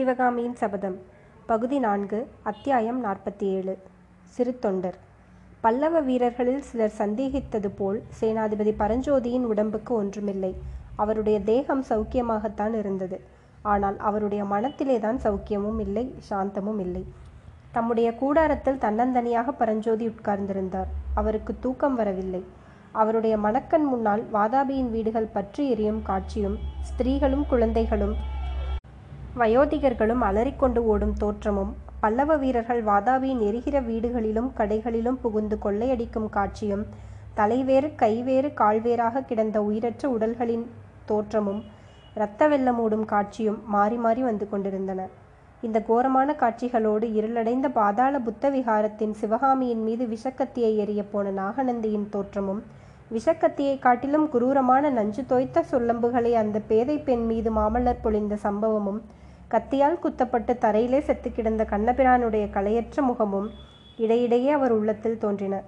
சிவகாமியின் சபதம் பகுதி நான்கு அத்தியாயம் நாற்பத்தி ஏழு சிறு தொண்டர் பல்லவ வீரர்களில் சிலர் சந்தேகித்தது போல் சேனாதிபதி பரஞ்சோதியின் உடம்புக்கு ஒன்றுமில்லை. அவருடைய தேகம் சௌக்கியமாகத்தான் இருந்தது. ஆனால் அவருடைய மனத்திலேதான் சௌக்கியமும் இல்லை சாந்தமும் இல்லை. தம்முடைய கூடாரத்தில் தன்னந்தனியாக பரஞ்சோதி உட்கார்ந்திருந்தார். அவருக்கு தூக்கம் வரவில்லை. அவருடைய மணக்கண் முன்னால் வாதாபியின் வீடுகள் பற்றி எரியும் காட்சியும் ஸ்திரீகளும் குழந்தைகளும் வயோதிகர்களும் அலறிக்கொண்டு ஓடும் தோற்றமும் பல்லவ வீரர்கள் வாதாபியின் எரிகிற வீடுகளிலும் கடைகளிலும் புகுந்து கொள்ளையடிக்கும் காட்சியும் தலைவேறு கைவேறு கால்வேறாக கிடந்த உயிரற்ற உடல்களின் தோற்றமும் இரத்த வெள்ளமூடும் காட்சியும் மாறி மாறி வந்து கொண்டிருந்தன. இந்த கோரமான காட்சிகளோடு இருளடைந்த பாதாள புத்த விகாரத்தின் சிவகாமியின் மீது விஷக்கத்தியை எறிய போன நாகநந்தியின் தோற்றமும் விஷக்கத்தியை காட்டிலும் குரூரமான நஞ்சு தோய்த்த சொல்லம்புகளை அந்த பேதை பெண் மீது மாமல்லர் பொழிந்த சம்பவமும் கத்தியால் குத்தப்பட்டு தரையிலே செத்து கிடந்த கண்ணபிரானுடைய கலையற்ற முகமும் இடையிடையே அவர் உள்ளத்தில் தோன்றின.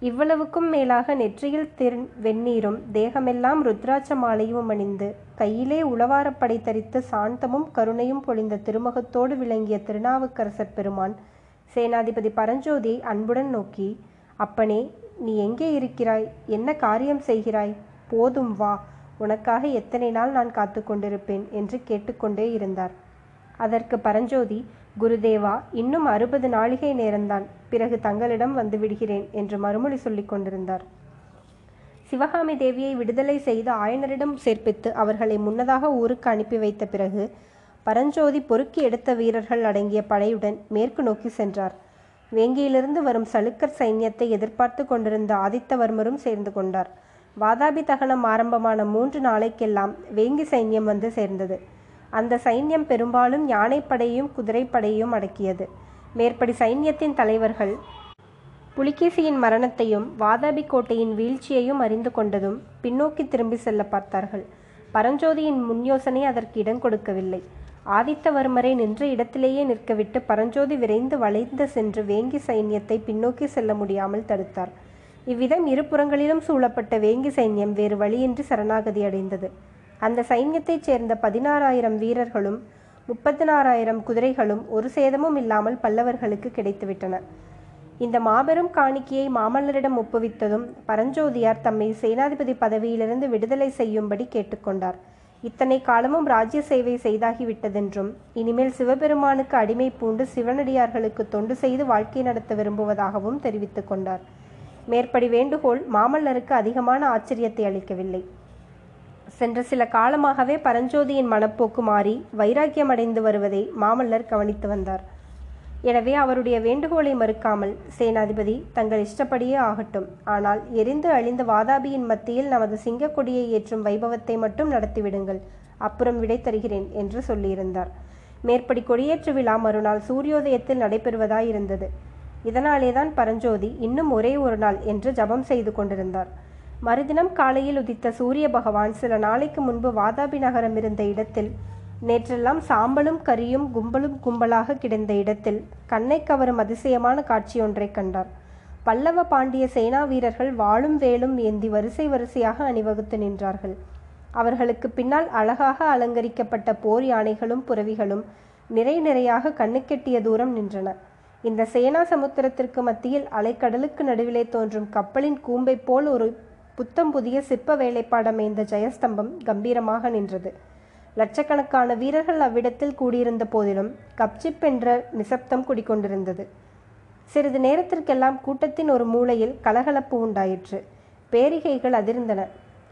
இவ்வளவுக்கும் மேலாக நெற்றியில் திரு வெந்நீரும் தேகமெல்லாம் ருத்ராட்ச மாலையும் அணிந்து கையிலே உளவாரப்படை தரித்து சாந்தமும் கருணையும் பொழிந்த திருமுகத்தோடு விளங்கிய திருநாவுக்கரசர் பெருமான் சேனாதிபதி பரஞ்சோதியை அன்புடன் நோக்கி அப்பனே நீ எங்கே இருக்கிறாய்? என்ன காரியம் செய்கிறாய்? போதும் வா. உனக்காக எத்தனை நாள் நான் காத்து கொண்டிருப்பேன் என்று கேட்டுக்கொண்டே இருந்தார். அதற்கு பரஞ்சோதி குருதேவா இன்னும் அறுபது நாளிகை நேரம்தான் பிறகு தங்களிடம் வந்து விடுகிறேன் என்று மறுமொழி சொல்லிக் கொண்டிருந்தார். சிவகாமி தேவியை விடுதலை செய்து ஆயனரிடம் சேர்ப்பித்து அவர்களை முன்னதாக ஊருக்கு அனுப்பி வைத்த பிறகு பரஞ்சோதி பொறுக்கி எடுத்த வீரர்கள் அடங்கிய படையுடன் மேற்கு நோக்கி சென்றார். வேங்கியிலிருந்து வரும் சலுக்கர் சைன்யத்தை எதிர்பார்த்து கொண்டிருந்த ஆதித்தவர்மரும் சேர்ந்து கொண்டார். வாதாபி தகனம் ஆரம்பமான மூன்று நாளைக்கெல்லாம் வேங்கி சைன்யம் வந்து சேர்ந்தது. அந்த சைன்யம் பெரும்பாலும் யானைப்படையும் குதிரைப்படையும் அடக்கியது. மேற்படி சைன்யத்தின் தலைவர்கள் புலிகேசியின் மரணத்தையும் வாதாபி கோட்டையின் வீழ்ச்சியையும் அறிந்து கொண்டதும் பின்னோக்கி திரும்பி செல்ல பார்த்தார்கள். பரஞ்சோதியின் முன் யோசனை அதற்கு இடம் கொடுக்கவில்லை. ஆதித்தவர்மரை நின்ற இடத்திலேயே நிற்கவிட்டு பரஞ்சோதி விரைந்து வளைந்து சென்று வேங்கி சைன்யத்தை பின்னோக்கி செல்ல முடியாமல் தடுத்தார். இவ்விதம் இருபுறங்களிலும் சூழப்பட்ட வேங்கி சைன்யம் வேறு வழியின்றி சரணாகதி அடைந்தது. அந்த சைன்யத்தைச் சேர்ந்த பதினாறாயிரம் வீரர்களும் முப்பத்தினாறாயிரம் குதிரைகளும் ஒரு சேதமும் இல்லாமல் பல்லவர்களுக்கு கிடைத்துவிட்டன. இந்த மாபெரும் காணிக்கையை மாமல்லரிடம் ஒப்புவித்ததும் பரஞ்சோதியார் தம்மை சேனாதிபதி பதவியிலிருந்து விடுதலை செய்யும்படி கேட்டுக்கொண்டார். இத்தனை காலமும் ராஜ்ய சேவை செய்தாகிவிட்டதென்றும் இனிமேல் சிவபெருமானுக்கு அடிமை பூண்டு சிவனடியார்களுக்கு தொண்டு செய்து வாழ்க்கை நடத்த விரும்புவதாகவும் தெரிவித்துக் கொண்டார் மேற்படி வேண்டுகோள் மாமல்லருக்கு அதிகமான ஆச்சரியத்தை அளிக்கவில்லை. சென்ற சில காலமாகவே பரஞ்சோதியின் மனப்போக்கு மாறி வைராக்கியம் அடைந்து வருவதை மாமல்லர் கவனித்து வந்தார். எனவே அவருடைய வேண்டுகோளை மறுக்காமல் சேனாதிபதி தங்கள் இஷ்டப்படியே ஆகட்டும். ஆனால் எரிந்து அழிந்த வாதாபியின் மத்தியில் நமது சிங்கக்கொடியை ஏற்றும் வைபவத்தை மட்டும் நடத்திவிடுங்கள். அப்புறம் விடை தருகிறேன் என்று சொல்லியிருந்தார். மேற்படி கொடியேற்று விழா மறுநாள் சூரியோதயத்தில் இதனாலேதான் பரஞ்சோதி இன்னும் ஒரே ஒரு நாள் என்று ஜபம் செய்து கொண்டிருந்தார். மறுதினம் காலையில் உதித்த சூரிய பகவான் சில நாளைக்கு முன்பு வாதாபி நகரம் இருந்த இடத்தில் நேற்றெல்லாம் சாம்பலும் கரியும் கும்பலும் கும்பலாக கிடந்த இடத்தில் கண்ணை கவரும் அதிசயமான காட்சியொன்றை கண்டார். பல்லவ பாண்டிய சேனா வீரர்கள் வாழும் வேலும் ஏந்தி வரிசை வரிசையாக அணிவகுத்து நின்றார்கள். அவர்களுக்கு பின்னால் அழகாக அலங்கரிக்கப்பட்ட போர் யானைகளும் புறவிகளும் நிறை நிறையாக கண்ணுக்கெட்டிய தூரம் நின்றன. இந்த சேனா சமுத்திரத்திற்கு மத்தியில் அலைக்கடலுக்கு நடுவிலே தோன்றும் கப்பலின் கூம்பை போல் ஒரு புத்தம் புதிய சிற்ப வேலைப்பாடமைந்த ஜெயஸ்தம்பம் கம்பீரமாக நின்றது. லட்சக்கணக்கான வீரர்கள் அவ்விடத்தில் கூடியிருந்த போதிலும் கப்சிப் என்ற நிசப்தம் குடிக்கொண்டிருந்தது சிறிது நேரத்திற்கெல்லாம் கூட்டத்தின் ஒரு மூலையில் கலகலப்பு உண்டாயிற்று. பேரிகைகள் அதிர்ந்தன.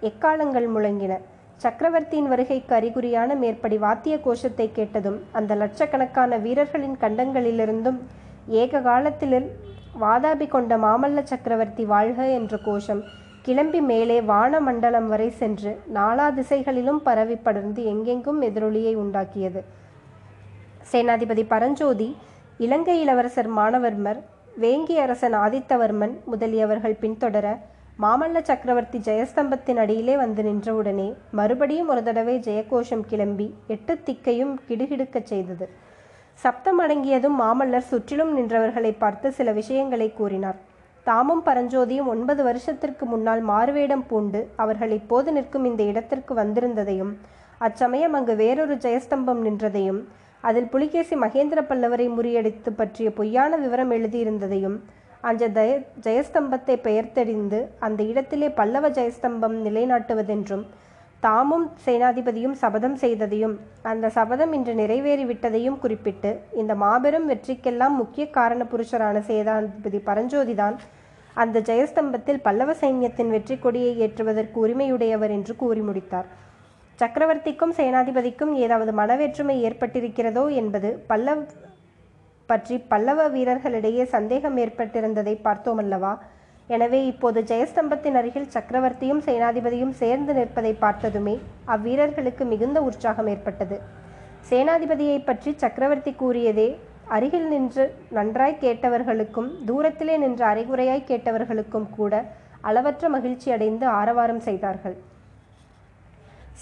எக்காலங்கள் முழங்கின. சக்கரவர்த்தியின் வருகைக்கு அறிகுறியான மேற்படி வாத்திய கோஷத்தை கேட்டதும் அந்த லட்சக்கணக்கான வீரர்களின் கண்டங்களிலிருந்தும் ஏக காலத்தில் வாதாபி கொண்ட மாமல்ல சக்கரவர்த்தி வாழ்க என்ற கோஷம் கிளம்பி மேலே வான மண்டலம் வரை சென்று நாலா திசைகளிலும் பரவி படர்ந்து எங்கெங்கும் எதிரொலியை உண்டாக்கியது. சேனாதிபதி பரஞ்சோதி இலங்கை இளவரசர் மானவர்மர் வேங்கி அரசன் ஆதித்தவர்மன் முதலியவர்கள் பின்தொடர மாமல்ல சக்கரவர்த்தி ஜெயஸ்தம்பத்தின் அடியிலே வந்து நின்றவுடனே மறுபடியும் ஒரு தடவை ஜெயகோஷம் கிளம்பி எட்டு திக்கையும் கிடுகிடுக்கச் செய்தது. சப்தம் அடங்கியதும் மாமல்லர் சுற்றிலும் நின்றவர்களை பார்த்து சில விஷயங்களை கூறினார். தாமும் பரஞ்சோதியும் ஒன்பது வருஷத்திற்கு முன்னால் மாறுவேடம் பூண்டு அவர்கள் இப்போது நிற்கும் இந்த இடத்திற்கு வந்திருந்ததையும் அச்சமயம் அங்கு வேறொரு ஜெயஸ்தம்பம் நின்றதையும் அதில் புலிகேசி மகேந்திர பல்லவரை முறியடித்து பற்றிய பொய்யான விவரம் எழுதியிருந்ததையும் அந்த ஜெய ஜெயஸ்தம்பத்தை பெயர்த்தெறிந்து அந்த இடத்திலே பல்லவ ஜெயஸ்தம்பம் நிலைநாட்டுவதென்றும் தாமும் சேனாதிபதியும் சபதம் செய்ததையும் அந்த சபதம் இன்று நிறைவேறிவிட்டதையும் குறிப்பிட்டு இந்த மாபெரும் வெற்றிக்கெல்லாம் முக்கிய காரண புருஷரான சேனாதிபதி பரஞ்சோதிதான் அந்த ஜெயஸ்தம்பத்தில் பல்லவ சைன்யத்தின் வெற்றி கொடியை ஏற்றுவதற்கு உரிமையுடையவர் என்று கூறி முடித்தார். சக்கரவர்த்திக்கும் சேனாதிபதிக்கும் ஏதாவது மனவேற்றுமை ஏற்பட்டிருக்கிறதோ என்பது பல்லவ் பற்றி பல்லவ வீரர்களிடையே சந்தேகம் ஏற்பட்டிருந்ததை பார்த்தோமல்லவா? எனவே இப்போது ஜெயஸ்தம்பத்தின் அருகில் சக்கரவர்த்தியும் சேனாதிபதியும் சேர்ந்து நிற்பதை பார்த்ததுமே அவ்வீரர்களுக்கு மிகுந்த உற்சாகம் ஏற்பட்டது. சேனாதிபதியை பற்றி சக்கரவர்த்தி கூறியதே அருகில் நின்று நன்றாய் கேட்டவர்களுக்கும் தூரத்திலே நின்று அரைகுறையாய் கேட்டவர்களுக்கும் கூட அளவற்ற மகிழ்ச்சி அடைந்து ஆரவாரம் செய்தார்கள்.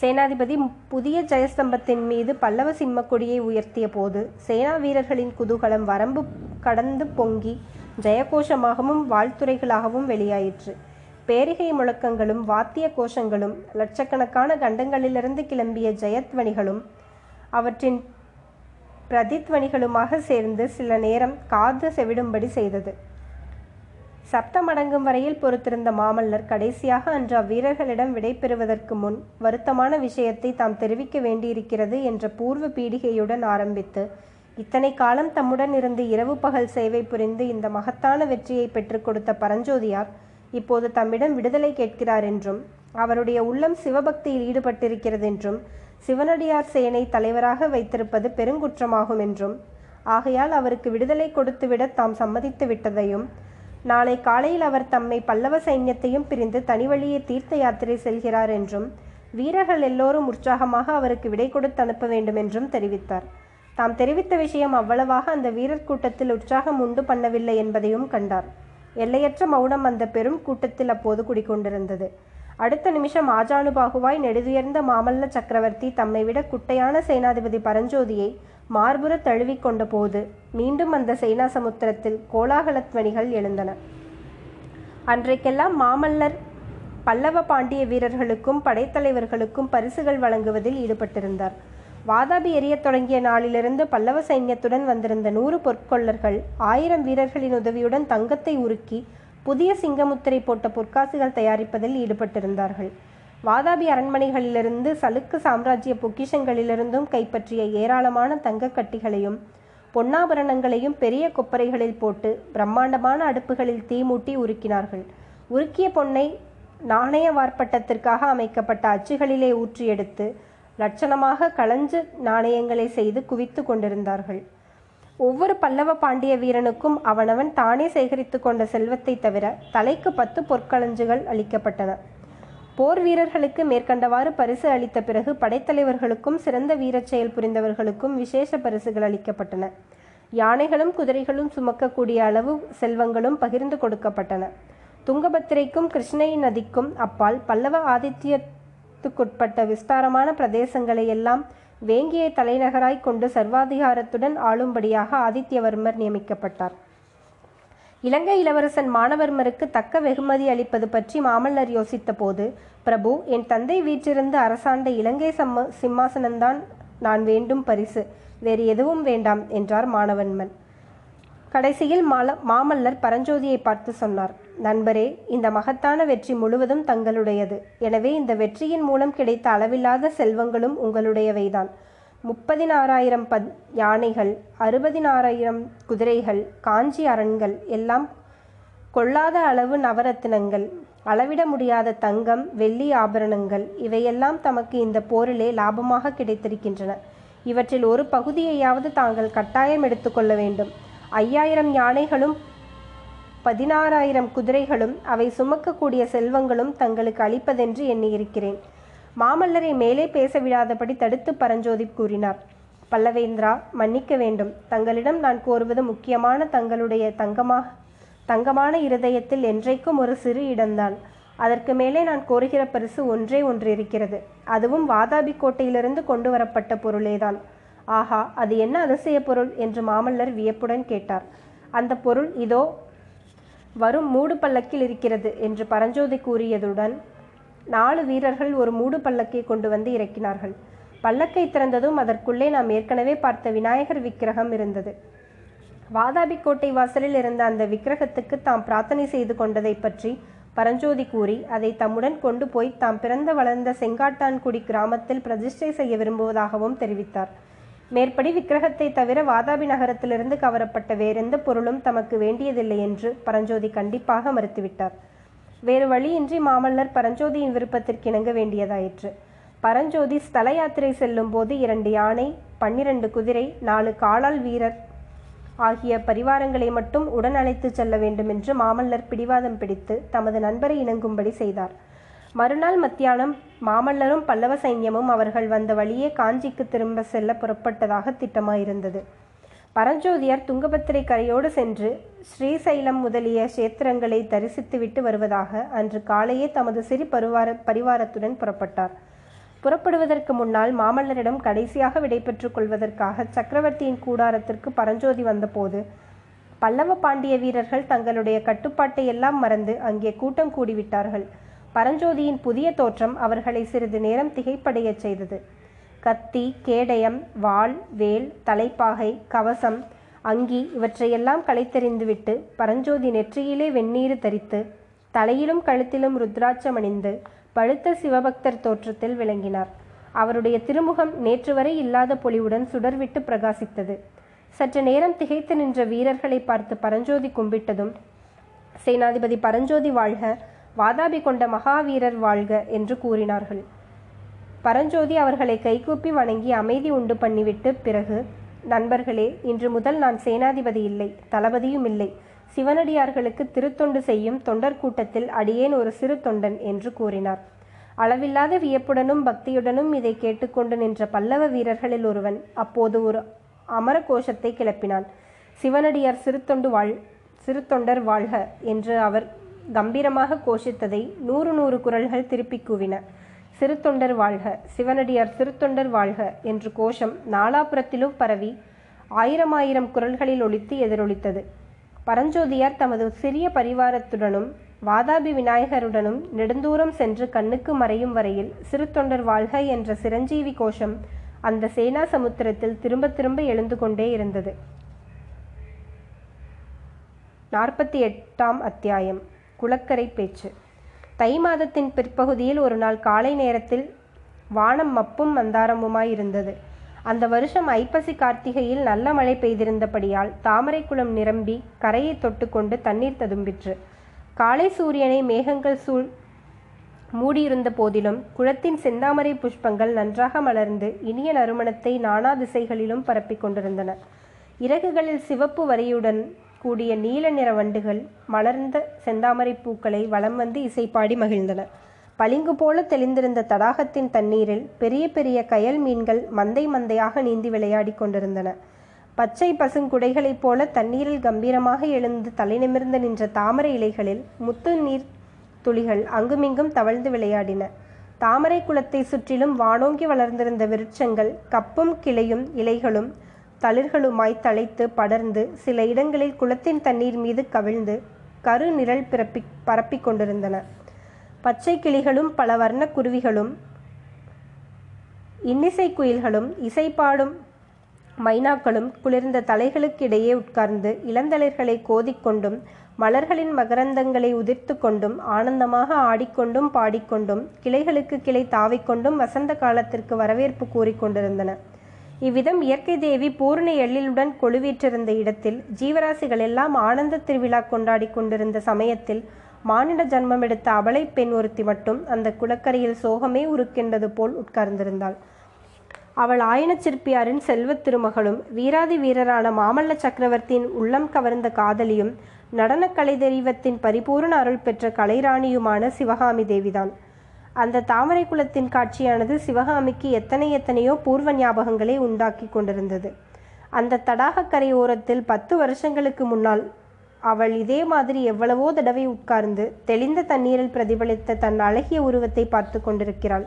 சேனாதிபதி புதிய ஜெயஸ்தம்பத்தின் மீது பல்லவ சிம்மக்கொடியை உயர்த்திய போது சேனா வீரர்களின் குதூகலம் வரம்பு கடந்து பொங்கி ஜெயகோஷமாகவும் வாழ்த்துரைகளாகவும் வெளியாயிற்று. பேரிகை முழக்கங்களும் வாத்திய கோஷங்களும் லட்சக்கணக்கான கண்டங்களிலிருந்து கிளம்பிய ஜெயத்வனிகளும் அவற்றின் பிரதித்வனிகளுமாக சேர்ந்து சில நேரம் காது செவிடும்படி செய்தது. சப்தம் அடங்கும் வரையில் பொறுத்திருந்த மாமல்லர் கடைசியாக அன்று அவ்வீரர்களிடம் விடைபெறுவதற்கு முன் வருத்தமான விஷயத்தை தாம் தெரிவிக்க வேண்டியிருக்கிறது என்ற பூர்வ பீடிகையுடன் ஆரம்பித்து இத்தனை காலம் தம்முடன் இருந்து இரவு பகல் சேவை புரிந்து இந்த மகத்தான வெற்றியை பெற்றுக் கொடுத்த பரஞ்சோதியார் இப்போது தம்மிடம் விடுதலை கேட்கிறார் என்றும் அவருடைய உள்ளம் சிவபக்தியில் ஈடுபட்டிருக்கிறது என்றும் சிவனடியார் சேனை தலைவராக வைத்திருப்பது பெருங்குற்றமாகும் என்றும் ஆகையால் அவருக்கு விடுதலை கொடுத்துவிட தாம் சம்மதித்து விட்டதையும் நாளை காலையில் அவர் தம்மை பல்லவ சைன்யத்தையும் பிரிந்து தனி வழியே தீர்த்த யாத்திரை செல்கிறார் என்றும் வீரர்கள் எல்லோரும் உற்சாகமாக அவருக்கு விடை கொடுத்து அனுப்ப வேண்டும் என்றும் தெரிவித்தார். தாம் தெரிவித்த விஷயம் அவ்வளவாக அந்த வீரர் கூட்டத்தில் உற்சாகம் உண்டு பண்ணவில்லை என்பதையும் கண்டார். எல்லையற்ற மௌனம் அந்த பெரும் கூட்டத்தில் அப்போது குடிக்கொண்டிருந்தது அடுத்த நிமிஷம் ஆஜானுபாகுவாய் நெடுதுயர்ந்த மாமல்ல சக்கரவர்த்தி தம்மை விட குட்டையான சேனாதிபதி பரஞ்சோதியை மார்புற தழுவிக்கொண்ட போது மீண்டும் அந்த சேனா சமுத்திரத்தில் கோலாகலத்வனிகள் எழுந்தன. அன்றைக்கெல்லாம் மாமல்லர் பல்லவ பாண்டிய வீரர்களுக்கும் படைத்தலைவர்களுக்கும் பரிசுகள் வழங்குவதில் ஈடுபட்டிருந்தார். வாதாபி எரியத் தொடங்கிய நாளிலிருந்து பல்லவ சைன்யத்துடன் வந்திருந்த நூறு பொற்கொள்ளர்கள் ஆயிரம் வீரர்களின் உதவியுடன் தங்கத்தை உருக்கி புதிய சிங்கமுத்திரை போட்ட பொற்காசுகள் தயாரிப்பதில் ஈடுபட்டிருந்தார்கள். வாதாபி அரண்மனைகளிலிருந்து சலுக்கு சாம்ராஜ்ய பொக்கிஷங்களிலிருந்தும் கைப்பற்றிய ஏராளமான தங்கக் கட்டிகளையும் பொன்னாபரணங்களையும் பெரிய கொப்பரைகளில் போட்டு பிரம்மாண்டமான அடுப்புகளில் தீமூட்டி உருக்கினார்கள். உருக்கிய பொன்னை நாணய வார்ப்பட்டத்திற்காக அமைக்கப்பட்ட அச்சுகளிலே ஊற்றியெடுத்து லட்சணமாக களஞ்சு நாணயங்களை செய்து குவித்து கொண்டிருந்தார்கள். ஒவ்வொரு பல்லவ பாண்டிய வீரனுக்கும் அவனவன் தானே சேகரித்து கொண்ட செல்வத்தை தவிர தலைக்கு பத்து பொற்களஞ்சுகள் அளிக்கப்பட்டன. போர் வீரர்களுக்கு மேற்கண்டவாறு பரிசு அளித்த பிறகு படைத்தலைவர்களுக்கும் சிறந்த வீரச் செயல் புரிந்தவர்களுக்கும் விசேஷ பரிசுகள் அளிக்கப்பட்டன. யானைகளும் குதிரைகளும் சுமக்கக்கூடிய அளவு செல்வங்களும் பகிர்ந்து கொடுக்கப்பட்டன. துங்கபத்திரைக்கும் கிருஷ்ணை நதிக்கும் அப்பால் பல்லவ ஆதித்ய ஆதித்யத்துக்குட்பட்ட விஸ்தாரமான பிரதேசங்களை எல்லாம் வேங்கியை தலைநகராய் கொண்டு சர்வாதிகாரத்துடன் ஆளும்படியாக ஆதித்யவர்மர் நியமிக்கப்பட்டார். இலங்கை இளவரசன் மானவர்மருக்கு தக்க வெகுமதி அளிப்பது பற்றி மாமல்லர் யோசித்த போது பிரபு என் தந்தை வீற்றிருந்து அரசாண்ட இலங்கை சம்ம சிம்மாசனம்தான் நான் வேண்டும் பரிசு. வேறு எதுவும் வேண்டாம் என்றார் மாணவன்மன். கடைசியில் மால மாமல்லர் பரஞ்சோதியை பார்த்து சொன்னார் நண்பரே இந்த மகத்தான வெற்றி முழுவதும் தங்களுடையது. எனவே இந்த வெற்றியின் மூலம் கிடைத்த அளவில்லாத செல்வங்களும் உங்களுடையவைதான். முப்பதினாறாயிரம் பத் யானைகள் அறுபதினாறாயிரம் குதிரைகள் காஞ்சி அரண்கள் எல்லாம் கொள்ளாத அளவு நவரத்தினங்கள் அளவிட முடியாத தங்கம் வெள்ளி ஆபரணங்கள் இவையெல்லாம் தமக்கு இந்த போரிலே லாபமாக கிடைத்திருக்கின்றன. இவற்றில் ஒரு பகுதியையாவது தாங்கள் கட்டாயம் எடுத்துக்கொள்ள வேண்டும். ஐயாயிரம் யானைகளும் பதினாறாயிரம் குதிரைகளும் அவை சுமக்கக்கூடிய செல்வங்களும் தங்களுக்கு அளிப்பதென்று எண்ணியிருக்கிறேன். மாமல்லரை மேலே பேச விடாதபடி தடுத்து பரஞ்சோதி கூறினார். பல்லவேந்திரா மன்னிக்க வேண்டும். தங்களிடம் நான் கோருவது முக்கியமான தங்களுடைய தங்கமாக தங்கமான இருதயத்தில் என்றைக்கும் ஒரு சிறு இடம்தான். அதற்கு மேலே நான் கோருகிற பரிசு ஒன்றே ஒன்று இருக்கிறது. அதுவும் வாதாபி கோட்டையிலிருந்து கொண்டு வரப்பட்ட பொருளேதான். ஆஹா அது என்ன அதிசய பொருள்? என்று மாமல்லர் வியப்புடன் கேட்டார். அந்த பொருள் இதோ வரும் மூடு பல்லக்கில் இருக்கிறது என்று பரஞ்சோதி கூறியதுடன் நாலு வீரர்கள் ஒரு மூடு பல்லக்கை கொண்டு வந்து இறக்கினார்கள். பல்லக்கை திறந்ததும் அதற்குள்ளே நாம் ஏற்கனவே பார்த்த விநாயகர் விக்கிரகம் இருந்தது. வாதாபி கோட்டை வாசலில் இருந்த அந்த விக்கிரகத்துக்கு தாம் பிரார்த்தனை செய்து கொண்டதை பற்றி பரஞ்சோதி கூறி அதை தம்முடன் கொண்டு போய் தாம் பிறந்த வளர்ந்த செங்காட்டான்குடி கிராமத்தில் பிரதிஷ்டை செய்ய விரும்புவதாகவும் தெரிவித்தார். மேற்படி விக்கிரகத்தை தவிர வாதாபி நகரத்திலிருந்து கவரப்பட்ட வேறெந்த பொருளும் தமக்கு வேண்டியதில்லை என்று பரஞ்சோதி கண்டிப்பாக மறுத்துவிட்டார். வேறு வழியின்றி மாமல்லர் பரஞ்சோதியின் விருப்பத்திற்கு இணங்க வேண்டியதாயிற்று. பரஞ்சோதி ஸ்தல யாத்திரை செல்லும் போது இரண்டு யானை பன்னிரண்டு குதிரை நாலு காலால் வீரர் ஆகிய பரிவாரங்களை மட்டும் உடன் அழைத்துச் செல்ல வேண்டும் என்று மாமல்லர் பிடிவாதம் பிடித்து தமது நண்பரை இணங்கும்படி செய்தார். மறுநாள் மத்தியானம் மாமல்லரும் பல்லவ சைன்யமும் அவர்கள் வந்த வழியே காஞ்சிக்கு திரும்ப செல்ல புறப்பட்டதாக திட்டமாயிருந்தது. பரஞ்சோதியார் துங்கபத்திரை கரையோடு சென்று ஸ்ரீசைலம் முதலிய கஷேத்திரங்களை தரிசித்துவிட்டு வருவதாக அன்று காலையே தமது சிறு பருவார பரிவாரத்துடன் புறப்பட்டார். புறப்படுவதற்கு முன்னால் மாமல்லரிடம் கடைசியாக விடைபெற்றுக் கொள்வதற்காக சக்கரவர்த்தியின் கூடாரத்திற்கு பரஞ்சோதி வந்தபோது பல்லவ பாண்டிய வீரர்கள் தங்களுடைய கட்டுப்பாட்டை எல்லாம் மறந்து அங்கே கூட்டம் கூடிவிட்டார்கள். பரஞ்சோதியின் புதிய தோற்றம் அவர்களை சிறிது நேரம் திகைப்படையச் செய்தது. கத்தி கேடயம் வாள் வேல் தலைப்பாகை கவசம் அங்கி இவற்றையெல்லாம் களைத்தெறிந்துவிட்டு பரஞ்சோதி நெற்றியிலே வெந்நீர் தரித்து தலையிலும் கழுத்திலும் ருத்ராட்சம் அணிந்து பழுத்த சிவபக்தர் தோற்றத்தில் விளங்கினார். அவருடைய திருமுகம் நேற்று வரை இல்லாத பொலிவுடன் சுடர்விட்டு பிரகாசித்தது. சற்று நேரம் திகைத்து நின்ற வீரர்களை பார்த்து பரஞ்சோதி கும்பிட்டதும் சேனாதிபதி பரஞ்சோதி வாழ்க வாதாபி கொண்ட மகாவீரர் வாழ்க என்று கூறினார்கள். பரஞ்சோதி அவர்களை கைகூப்பி வணங்கி அமைதி உண்டு பண்ணிவிட்டு பிறகு நண்பர்களே இன்று முதல் நான் சேனாதிபதி இல்லை தளபதியும் இல்லை. சிவனடியார்களுக்கு திருத்தொண்டு செய்யும் தொண்டர் கூட்டத்தில் அடியேன் ஒரு சிறு தொண்டன் என்று கூறினார். அளவில்லாத வியப்புடனும் பக்தியுடனும் இதை கேட்டுக்கொண்டு நின்ற பல்லவ வீரர்களில் ஒருவன் அப்போது ஒரு அமர கோஷத்தை கிளப்பினான். சிவனடியார் சிறுத்தொண்டு வாழ் சிறுத்தொண்டர் வாழ்க என்று அவர் கம்பீரமாக கோஷித்ததை நூறு நூறு குரல்கள் திருப்பிக் கூவின. சிறுத்தொண்டர் வாழ்க சிவனடியார் சிறுத்தொண்டர் வாழ்க என்று கோஷம் நாலாபுரத்திலும் பரவி ஆயிரம் ஆயிரம் குரல்களில் ஒழித்து எதிரொலித்தது. பரஞ்சோதியார் தமது சிறிய பரிவாரத்துடனும் வாதாபி விநாயகருடனும் நெடுந்தூரம் சென்று கண்ணுக்கு மறையும் வரையில் சிறுத்தொண்டர் வாழ்க என்ற சிரஞ்சீவி கோஷம் அந்த சேனா சமுத்திரத்தில் திரும்ப திரும்ப எழுந்து கொண்டே இருந்தது. நாற்பத்தி எட்டாம் அத்தியாயம். குளக்கரை பேச்சு. தை மாதத்தின் பிற்பகுதியில் ஒரு நாள் காலை நேரத்தில் வானம் மப்பும் மந்தாரமுமாய் இருந்தது. அந்த வருஷம் ஐப்பசி கார்த்திகையில் நல்ல மழை பெய்திருந்தபடியால் தாமரை குளம் நிரம்பி கரையை தொட்டுக்கொண்டு தண்ணீர் ததும்பிற்று. காலை சூரியனை மேகங்கள் சூழ் மூடியிருந்த போதிலும் குளத்தின் செந்தாமரை புஷ்பங்கள் நன்றாக மலர்ந்து இனிய நறுமணத்தை நானா திசைகளிலும் பரப்பிக் கொண்டிருந்தன. இறகுகளில் சிவப்பு வரியுடன் கூடிய நீல நிற வண்டுகள் மலர்ந்த செந்தாமரை பூக்களை வலம் வந்து இசைப்பாடி மகிழ்ந்தன. பளிங்கு போல தெளிந்திருந்த தடாகத்தின் தண்ணீரில் பெரிய பெரிய கயல் மீன்கள் மந்தை மந்தையாக நீந்தி விளையாடி கொண்டிருந்தன. பச்சை பசுங்குடைகளைப் போல தண்ணீரில் கம்பீரமாக எழுந்து தலை நிமிர்ந்து நின்ற தாமரை இலைகளில் முத்து நீர் துளிகள் அங்குமிங்கும் தவழ்ந்து விளையாடின. தாமரை குளத்தை சுற்றிலும் வானோங்கி வளர்ந்திருந்த விருட்சங்கள் கப்பும் கிளையும் இலைகளும் தளிர்களுமாய் தழைத்து படர்ந்து சில இடங்களில் குளத்தின் தண்ணீர் மீது கவிழ்ந்து கரு நிழல் பிறப்பி பரப்பிக் கொண்டிருந்தன. பச்சை கிளிகளும் பல வர்ண குருவிகளும் இன்னிசை குயில்களும் இசைப்பாடும் மைனாக்களும் குளிர்ந்த தலைகளுக்கிடையே உட்கார்ந்து இளந்தளிர்களை கோதிக்கொண்டும் மலர்களின் மகரந்தங்களை உதிர்த்து கொண்டும் ஆனந்தமாக ஆடிக்கொண்டும் பாடிக்கொண்டும் கிளைகளுக்கு கிளை தாவிக்கொண்டும் வசந்த காலத்திற்கு வரவேற்பு கூறிக்கொண்டிருந்தன இவ்விதம் இயற்கை தேவி பூர்ண எழிலுடன் கொழுவீற்றிருந்த இடத்தில் ஜீவராசிகள் எல்லாம் ஆனந்த திருவிழா கொண்டாடி கொண்டிருந்த சமயத்தில் மானிட ஜன்மம் எடுத்த அபலை பெண் ஒருத்தி மட்டும் அந்த குளக்கரையில் சோகமே உருக்கின்றது போல் உட்கார்ந்திருந்தாள். அவள் ஆயன சிற்பியாரின் செல்வத் திருமகளும் வீராதி வீரரான மாமல்ல சக்கரவர்த்தியின் உள்ளம் கவர்ந்த காதலியும் நடனக்கலை தெய்வத்தின் பரிபூரண அருள் பெற்ற கலைராணியுமான சிவகாமி தேவிதான். அந்த தாமரை குலத்தின் காட்சியானது சிவகாமிக்கு எத்தனை எத்தனையோ பூர்வ ஞாபகங்களை உண்டாக்கி கொண்டிருந்தது. அந்த தடாகக்கரை ஓரத்தில் பத்து வருஷங்களுக்கு முன்னால் அவள் இதே மாதிரி எவ்வளவோ தடவை உட்கார்ந்து தெளிந்த தண்ணீரில் பிரதிபலித்த தன் அழகிய உருவத்தை பார்த்து கொண்டிருக்கிறாள்.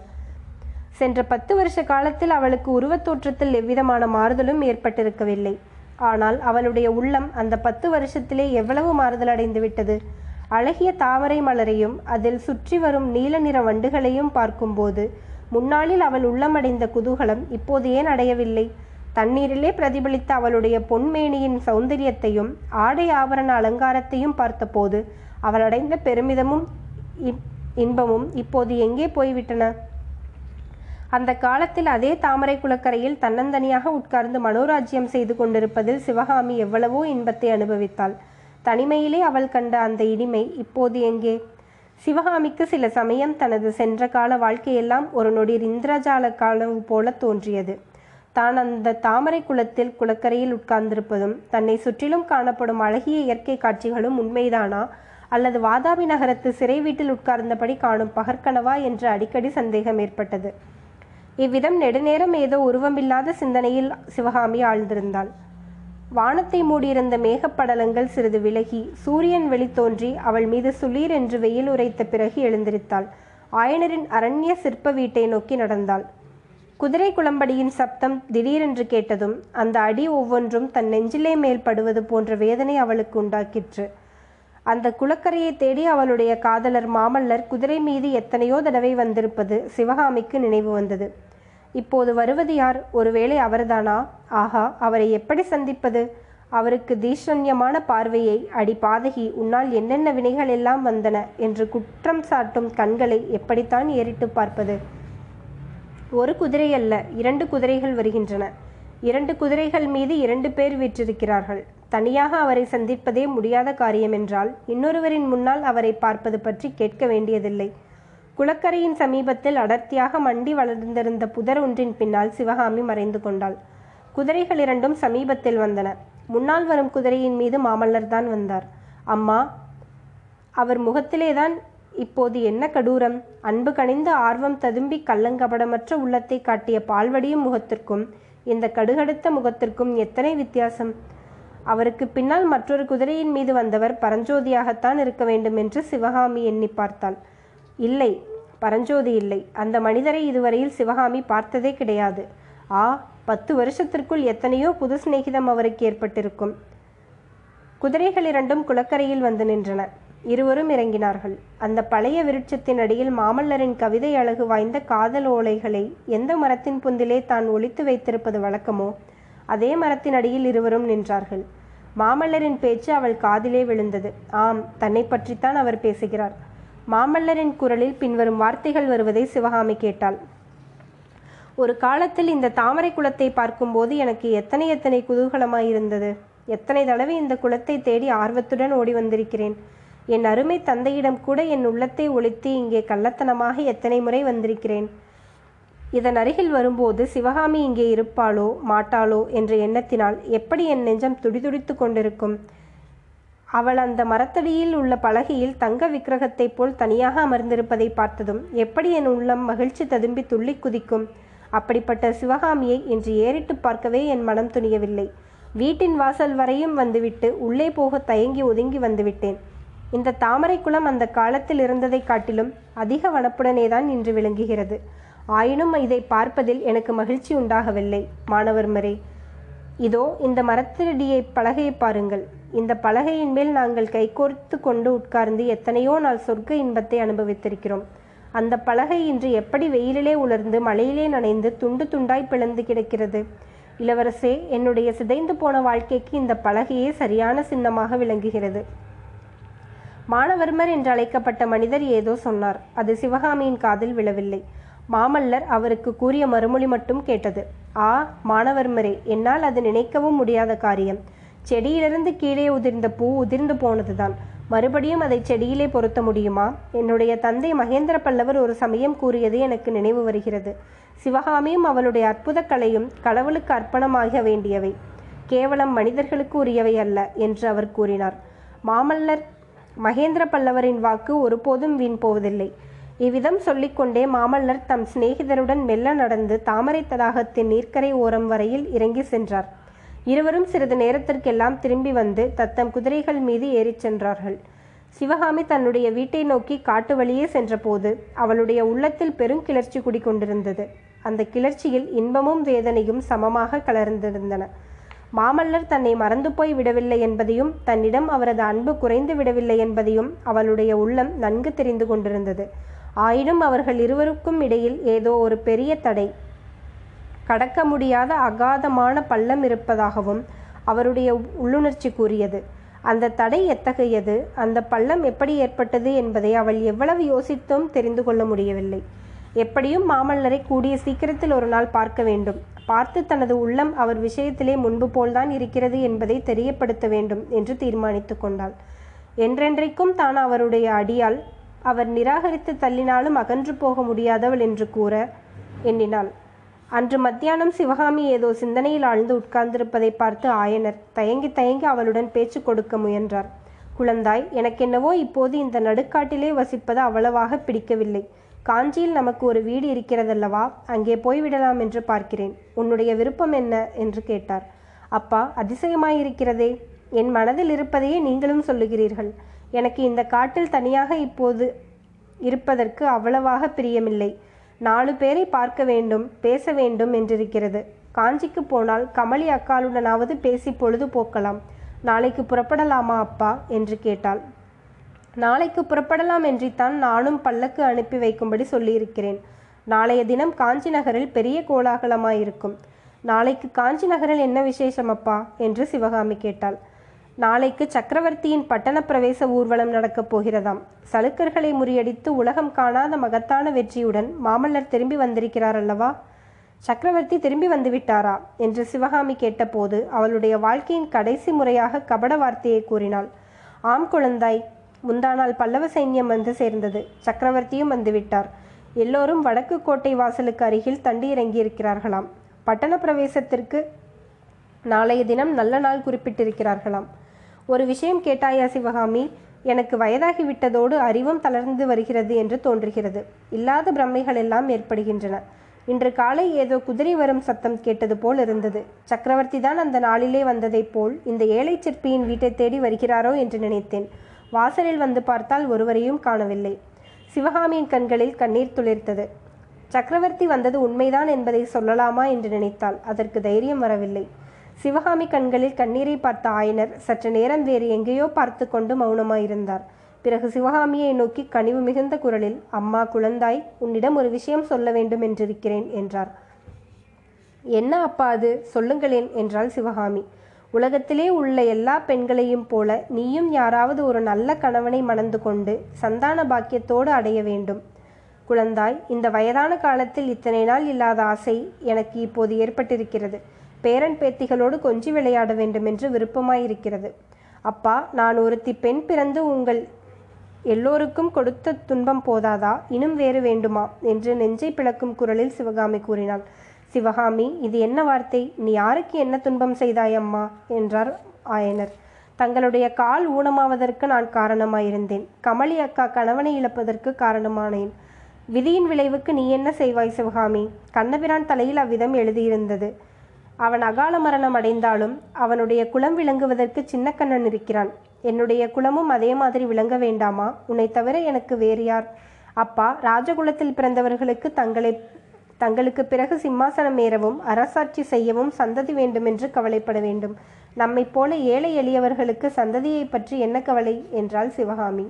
சென்ற பத்து வருஷ காலத்தில் அவளுக்கு உருவத் தோற்றத்தில் எவ்விதமான மாறுதலும் ஏற்பட்டிருக்கவில்லை. ஆனால் அவளுடைய உள்ளம் அந்த பத்து வருஷத்திலே எவ்வளவு மாறுதல் அடைந்து விட்டது? அழகிய தாமரை மலரையும் அதில் சுற்றி வரும் நீல நிற வண்டுகளையும் பார்க்கும்போது முன்னாளில் அவள் உள்ளமடைந்த குதூகலம் இப்போது ஏன் அடையவில்லை? தண்ணீரிலே பிரதிபலித்த அவளுடைய பொன்மேனியின் சௌந்தரியத்தையும் ஆடை ஆபரண அலங்காரத்தையும் பார்த்தபோது அவள் அடைந்த பெருமிதமும் இன்பமும் இப்போது எங்கே போய்விட்டன? அந்த காலத்தில் அதே தாமரை குளக்கரையில் தன்னந்தனியாக உட்கார்ந்து மனோராஜ்யம் செய்து கொண்டிருப்பதில் சிவகாமி எவ்வளவோ இன்பத்தை அனுபவித்தாள். தனிமையிலே அவள் கண்ட அந்த இனிமை இப்போது எங்கே? சிவகாமிக்கு சில சமயம் தனது சென்ற கால வாழ்க்கையெல்லாம் ஒரு நொடி இந்திரஜால காலம் போல தோன்றியது. தான் அந்த தாமரை குளத்தில் குளக்கரையில் உட்கார்ந்திருப்பதும் தன்னை சுற்றிலும் காணப்படும் அழகிய இயற்கை காட்சிகளும் உண்மைதானா? அல்லது வாதாபி நகரத்து சிறை வீட்டில் உட்கார்ந்தபடி காணும் பகற்கனவா என்று அடிக்கடி சந்தேகம் ஏற்பட்டது. இவ்விதம் நெடுநேரம் ஏதோ உருவமில்லாத சிந்தனையில் சிவகாமி ஆழ்ந்திருந்தாள். வானத்தை மூடியிருந்த மேகப்படலங்கள் சிறிது விலகி சூரியன் வெளித்தோன்றி அவள் மீது சுளீர் என்று வெயில் உரைத்த பிறகு எழுந்திருத்தாள். ஆயனரின் அரண்ய சிற்ப வீட்டை நோக்கி நடந்தாள். குதிரை குளம்படியின் சப்தம் திடீரென்று கேட்டதும் அந்த அடி ஒவ்வொன்றும் தன் நெஞ்சிலே மேல் படுவது போன்ற வேதனை அவளுக்கு உண்டாக்கிற்று. அந்த குளக்கரையை தேடி அவளுடைய காதலர் மாமல்லர் குதிரை மீது எத்தனையோ தடவை வந்திருப்பது சிவகாமிக்கு நினைவு வந்தது. இப்போது வருவது யார்? ஒருவேளை அவர்தானா? ஆஹா அவரை எப்படி சந்திப்பது? அவருக்கு தீஷண்யமான பார்வையை அடி பாதகி உன்னால் என்னென்ன வினைகள் எல்லாம் வந்தன? என்று குற்றம் சாட்டும் கண்களை எப்படித்தான் ஏறிட்டு பார்ப்பது? ஒரு குதிரை அல்ல இரண்டு குதிரைகள் வருகின்றன. இரண்டு குதிரைகள் மீது இரண்டு பேர் வீற்றிருக்கிறார்கள். தனியாக அவரை சந்திப்பதே முடியாத காரியம் என்றால் இன்னொருவரின் முன்னால் அவரை பார்ப்பது பற்றி கேட்க வேண்டியதில்லை. குளக்கரையின் சமீபத்தில் அடர்த்தியாக மண்டி வளர்ந்திருந்த புதர் ஒன்றின் பின்னால் சிவகாமி மறைந்து கொண்டாள். குதிரைகள் இரண்டும் சமீபத்தில் வந்தன. முன்னால் வரும் குதிரையின் மீது மாமல்லர் தான் வந்தார். அம்மா அவர் முகத்திலேதான் இப்போது என்ன கடூரம்? அன்பு கனிந்து ஆர்வம் ததும்பி கள்ளங்கபடமற்ற உள்ளத்தை காட்டிய பால்வடியும் முகத்திற்கும் இந்த கடுகடுத்த முகத்திற்கும் எத்தனை வித்தியாசம்? அவருக்கு பின்னால் மற்றொரு குதிரையின் மீது வந்தவர் பரஞ்சோதியாகத்தான் இருக்க வேண்டும் என்று சிவகாமி எண்ணி பார்த்தாள். இல்லை பரஞ்சோதி இல்லை. அந்த மனிதரை இதுவரையில் சிவகாமி பார்த்ததே கிடையாது. ஆ பத்து வருஷத்திற்குள் எத்தனையோ புது சிநேகிதம் அவருக்கு ஏற்பட்டிருக்கும். குதிரைகள் இரண்டும் குளக்கரையில் வந்து நின்றன. இருவரும் இறங்கினார்கள். அந்த பழைய விருட்சத்தின் அடியில் மாமல்லரின் கவிதை அழகு வாய்ந்த காதல் ஓலைகளை எந்த மரத்தின் புந்திலே தான் ஒழித்து வைத்திருப்பது வழக்கமோ அதே மரத்தின் அடியில் இருவரும் நின்றார்கள். மாமல்லரின் பேச்சு அவள் காதிலே விழுந்தது. ஆம் தன்னை பற்றித்தான் அவர் பேசுகிறார். மாமல்லரின் குரலில் பின்வரும் வார்த்தைகள் வருவதை சிவகாமி கேட்டாள். ஒரு காலத்தில் இந்த தாமரை குளத்தை பார்க்கும்போது எனக்கு எத்தனை எத்தனை குதூகலமாயிருந்தது எத்தனை தடவை இந்த குளத்தை தேடி ஆர்வத்துடன் ஓடி வந்திருக்கிறேன். என் அருமை தந்தையிடம் கூட என் உள்ளத்தை ஒழித்து இங்கே கள்ளத்தனமாக எத்தனை முறை வந்திருக்கிறேன். இதன் அருகில் வரும்போது சிவகாமி இங்கே இருப்பாளோ மாட்டாளோ என்ற எண்ணத்தினால் எப்படி என் நெஞ்சம் துடிதுடித்து கொண்டிருக்கும்? அவள் அந்த மரத்தடியில் உள்ள பலகையில் தங்க விக்கிரகத்தைப் போல் தனியாக அமர்ந்திருப்பதை பார்த்ததும் எப்படி என் உள்ளம் மகிழ்ச்சி ததும்பி துள்ளி குதிக்கும்? அப்படிப்பட்ட சிவகாமியை இன்று ஏறிட்டு பார்க்கவே என் மனம் துணியவில்லை. வீட்டின் வாசல் வரையும் வந்துவிட்டு உள்ளே போக தயங்கி ஒதுங்கி வந்துவிட்டேன். இந்த தாமரை குளம் அந்த காலத்தில் இருந்ததை காட்டிலும் அதிக வனப்புடனே தான் இன்று விளங்குகிறது. ஆயினும் இதை பார்ப்பதில் எனக்கு மகிழ்ச்சி உண்டாகவில்லை. மாணவர்மரே இதோ இந்த மரத்திரடியை பலகையை பாருங்கள். இந்த பலகையின் மேல் நாங்கள் கைகோர்த்து கொண்டு உட்கார்ந்து எத்தனையோ நாள் சொர்க்க இன்பத்தை அனுபவித்திருக்கிறோம். அந்த பலகை இன்று எப்படி வெயிலிலே உலர்ந்து மழையிலே நனைந்து துண்டு துண்டாய் பிளந்து கிடக்கிறது? இளவரசே என்னுடைய சிதைந்து போன வாழ்க்கைக்கு இந்த பலகையே சரியான சின்னமாக விளங்குகிறது. மானவர்மர் என்று அழைக்கப்பட்ட மனிதர் ஏதோ சொன்னார். அது சிவகாமியின் காதில் விழவில்லை. மாமல்லர் அவருக்கு கூறிய மறுமொழி மட்டும் கேட்டது. ஆ மாணவர்மரே என்னால் அது நினைக்கவும் முடியாத காரியம். செடியிலிருந்து கீழே உதிர்ந்த பூ உதிர்ந்து போனதுதான். மறுபடியும் அதை செடியிலே பொருத்த முடியுமா? என்னுடைய தந்தை மகேந்திர பல்லவர் ஒரு சமயம் கூறியது எனக்கு நினைவு வருகிறது. சிவகாமியும் அவளுடைய அற்புத கலையும் கடவுளுக்கு அர்ப்பணமாக வேண்டியவை. கேவலம் மனிதர்களுக்கு உரியவை அல்ல என்று அவர் கூறினார். மாமல்லர் மகேந்திர பல்லவரின் வாக்கு ஒருபோதும் வீண் போவதில்லை. இவ்விதம் சொல்லிக்கொண்டே மாமல்லர் தம் சிநேகிதருடன் மெல்ல நடந்து தாமரை தடாகத்தின் நீர்க்கரை ஓரம் வரையில் இறங்கி சென்றார். இருவரும் சிறிது நேரத்திற்கெல்லாம் திரும்பி வந்து தத்தம் குதிரைகள் மீது ஏறிச் சென்றார்கள். சிவகாமி தன்னுடைய வீட்டை நோக்கி காட்டு வழியே சென்றபோது அவளுடைய உள்ளத்தில் பெரும் கிளர்ச்சி குடிக்கொண்டிருந்தது அந்த கிளர்ச்சியில் இன்பமும் வேதனையும் சமமாக கலர்ந்திருந்தன. மாமல்லர் தன்னை மறந்து போய் விடவில்லை என்பதையும் தன்னிடம் அவரது அன்பு குறைந்து விடவில்லை என்பதையும் அவளுடைய உள்ளம் நன்கு தெரிந்து கொண்டிருந்தது. ஆயினும் அவர்கள் இருவருக்கும் இடையில் ஏதோ ஒரு பெரிய தடை. கடக்க முடியாத அகாதமான பள்ளம் இருப்பதாகவும் அவருடைய உள்ளுணர்ச்சி கூறியது. அந்த தடை எத்தகையது? அந்த பள்ளம் எப்படி ஏற்பட்டது என்பதை அவள் எவ்வளவு யோசித்தும் தெரிந்து கொள்ள முடியவில்லை. எப்படியும் மாமல்லரை கூடிய சீக்கிரத்தில் ஒரு நாள் பார்க்க வேண்டும். பார்த்து தனது உள்ளம் அவர் விஷயத்திலே முன்பு போல்தான் இருக்கிறது என்பதை தெரியப்படுத்த வேண்டும் என்று தீர்மானித்து கொண்டாள். என்றென்றைக்கும் தான் அவருடைய அடியால் அவர் நிராகரித்து தள்ளினாலும் அகன்று போக முடியாதவள் என்று கூற எண்ணினாள். அன்று மத்தியானம் சிவகாமி ஏதோ சிந்தனையில் ஆழ்ந்து உட்கார்ந்திருப்பதை பார்த்து ஆயனர் தயங்கி தயங்கி அவளுடன் பேச்சு கொடுக்க முயன்றார். குழந்தாய் எனக்கென்னவோ இப்போது இந்த நடுக்காட்டிலே வசிப்பது அவ்வளவாக பிடிக்கவில்லை. காஞ்சியில் நமக்கு ஒரு வீடு இருக்கிறதல்லவா? அங்கே போய்விடலாம் என்று பார்க்கிறேன். உன்னுடைய விருப்பம் என்ன? என்று கேட்டார். அப்பா அதிசயமாயிருக்கிறதே. என் மனதில் இருப்பதையே நீங்களும் சொல்லுகிறீர்கள். எனக்கு இந்த காட்டில் தனியாக இப்போது இருப்பதற்கு அவ்வளவாக பிரியமில்லை. நாலு பேரை பார்க்க வேண்டும் பேச வேண்டும் என்றிருக்கிறது. காஞ்சிக்கு போனால் கமலி அக்காளுடனாவது பேசி பொழுது போக்கலாம். நாளைக்கு புறப்படலாமா அப்பா? என்று கேட்டாள். நாளைக்கு புறப்படலாம் என்றித்தான் நானும் பல்லக்கு அனுப்பி வைக்கும்படி சொல்லியிருக்கிறேன். நாளைய தினம் காஞ்சி நகரில் பெரிய கோலாகலமாயிருக்கும். நாளைக்கு காஞ்சி நகரில் என்ன விசேஷம் அப்பா? என்று சிவகாமி கேட்டாள். நாளைக்கு சக்கரவர்த்தியின் பட்டண பிரவேச ஊர்வலம் நடக்கப் போகிறதாம். சலுக்கர்களை முறியடித்து உலகம் காணாத மகத்தான வெற்றியுடன் மாமல்லர் திரும்பி வந்திருக்கிறார் அல்லவா? சக்கரவர்த்தி திரும்பி வந்துவிட்டாரா? என்று சிவகாமி கேட்டபோது அவளுடைய வாழ்க்கையின் கடைசி முறையாக கபட வார்த்தையை கூறினாள். ஆம் குழந்தாய் முந்தானால் பல்லவ சைன்யம் வந்து சேர்ந்தது. சக்கரவர்த்தியும் வந்துவிட்டார். எல்லோரும் வடக்கு கோட்டை வாசலுக்கு அருகில் தண்டி இறங்கியிருக்கிறார்களாம். பட்டண பிரவேசத்திற்கு நாளைய தினம் நல்ல நாள் குறிப்பிட்டிருக்கிறார்களாம். ஒரு விஷயம் கேட்டாயா சிவகாமி எனக்கு வயதாகிவிட்டதோடு அறிவும் தளர்ந்து வருகிறது என்று தோன்றுகிறது. இல்லாத பிரமைகள் எல்லாம் ஏற்படுகின்றன. இன்று காலை ஏதோ குதிரை வரும் சத்தம் கேட்டது போல் இருந்தது. சக்கரவர்த்தி தான் அந்த நாளிலே வந்ததைப் போல் இந்த ஏழை சிற்பியின் வீட்டை தேடி வருகிறாரோ என்று நினைத்தேன். வாசலில் வந்து பார்த்தால் ஒருவரையும் காணவில்லை. சிவகாமியின் கண்களில் கண்ணீர் துளிர்த்தது. சக்கரவர்த்தி வந்தது உண்மைதான் என்பதை சொல்லலாமா என்று நினைத்தாள். அதற்கு தைரியம் வரவில்லை. சிவகாமி கண்களில் கண்ணீரை பார்த்த ஆயனர் சற்று நேரம் வேறு எங்கேயோ பார்த்து கொண்டு மௌனமாயிருந்தார். பிறகு சிவகாமியை நோக்கி கனிவு மிகுந்த குரலில் அம்மா குழந்தாய் உன்னிடம் ஒரு விஷயம் சொல்ல வேண்டும் என்றிருக்கிறேன் என்றார். என்ன அப்பா அது? சொல்லுங்களேன் என்றாள் சிவகாமி. உலகத்திலே உள்ள எல்லா பெண்களையும் போல நீயும் யாராவது ஒரு நல்ல கணவனை மணந்து கொண்டு சந்தான பாக்கியத்தோடு அடைய வேண்டும். குழந்தாய் இந்த வயதான காலத்தில் இத்தனை நாள் இல்லாத ஆசை எனக்கு இப்போது ஏற்பட்டிருக்கிறது. பேரன் பேத்திகளோடு கொஞ்சி விளையாட வேண்டும் என்று விருப்பமாயிருக்கிறது. அப்பா நான் ஒருத்தி பெண் பிறந்து உங்கள் எல்லோருக்கும் கொடுத்த துன்பம் போதாதா? இன்னும் வேறு வேண்டுமா? என்று நெஞ்சை பிளக்கும் குரலில் சிவகாமி கூறினாள். சிவகாமி இது என்ன வார்த்தை? நீ யாருக்கு என்ன துன்பம் செய்தாய் அம்மா? என்றார் ஆயனர். தங்களுடைய கால் ஊனமாவதற்கு நான் காரணமாயிருந்தேன். கமலி அக்கா கணவனை இழப்பதற்கு காரணமானேன். விதியின் விளைவுக்கு நீ என்ன செய்வாய் சிவகாமி? கண்ணபிரான் தலையில் அவ்விதம் எழுதியிருந்தது. அவன் அகால மரணம் அடைந்தாலும் அவனுடைய குலம் விளங்குவதற்கு சின்னக்கண்ணன் இருக்கிறான். என்னுடைய குலமும் அதே மாதிரி விளங்க வேண்டாமா? உன்னை தவிர எனக்கு வேறு யார்? அப்பா ராஜகுலத்தில் பிறந்தவர்களுக்கு தங்களை தங்களுக்கு பிறகு சிம்மாசனம் ஏறவும் அரசாட்சி செய்யவும் சந்ததி வேண்டுமென்று கவலைப்பட வேண்டும். நம்மைப் போல ஏழை எளியவர்களுக்கு சந்ததியை பற்றி என்ன கவலை? என்றாள் சிவகாமி.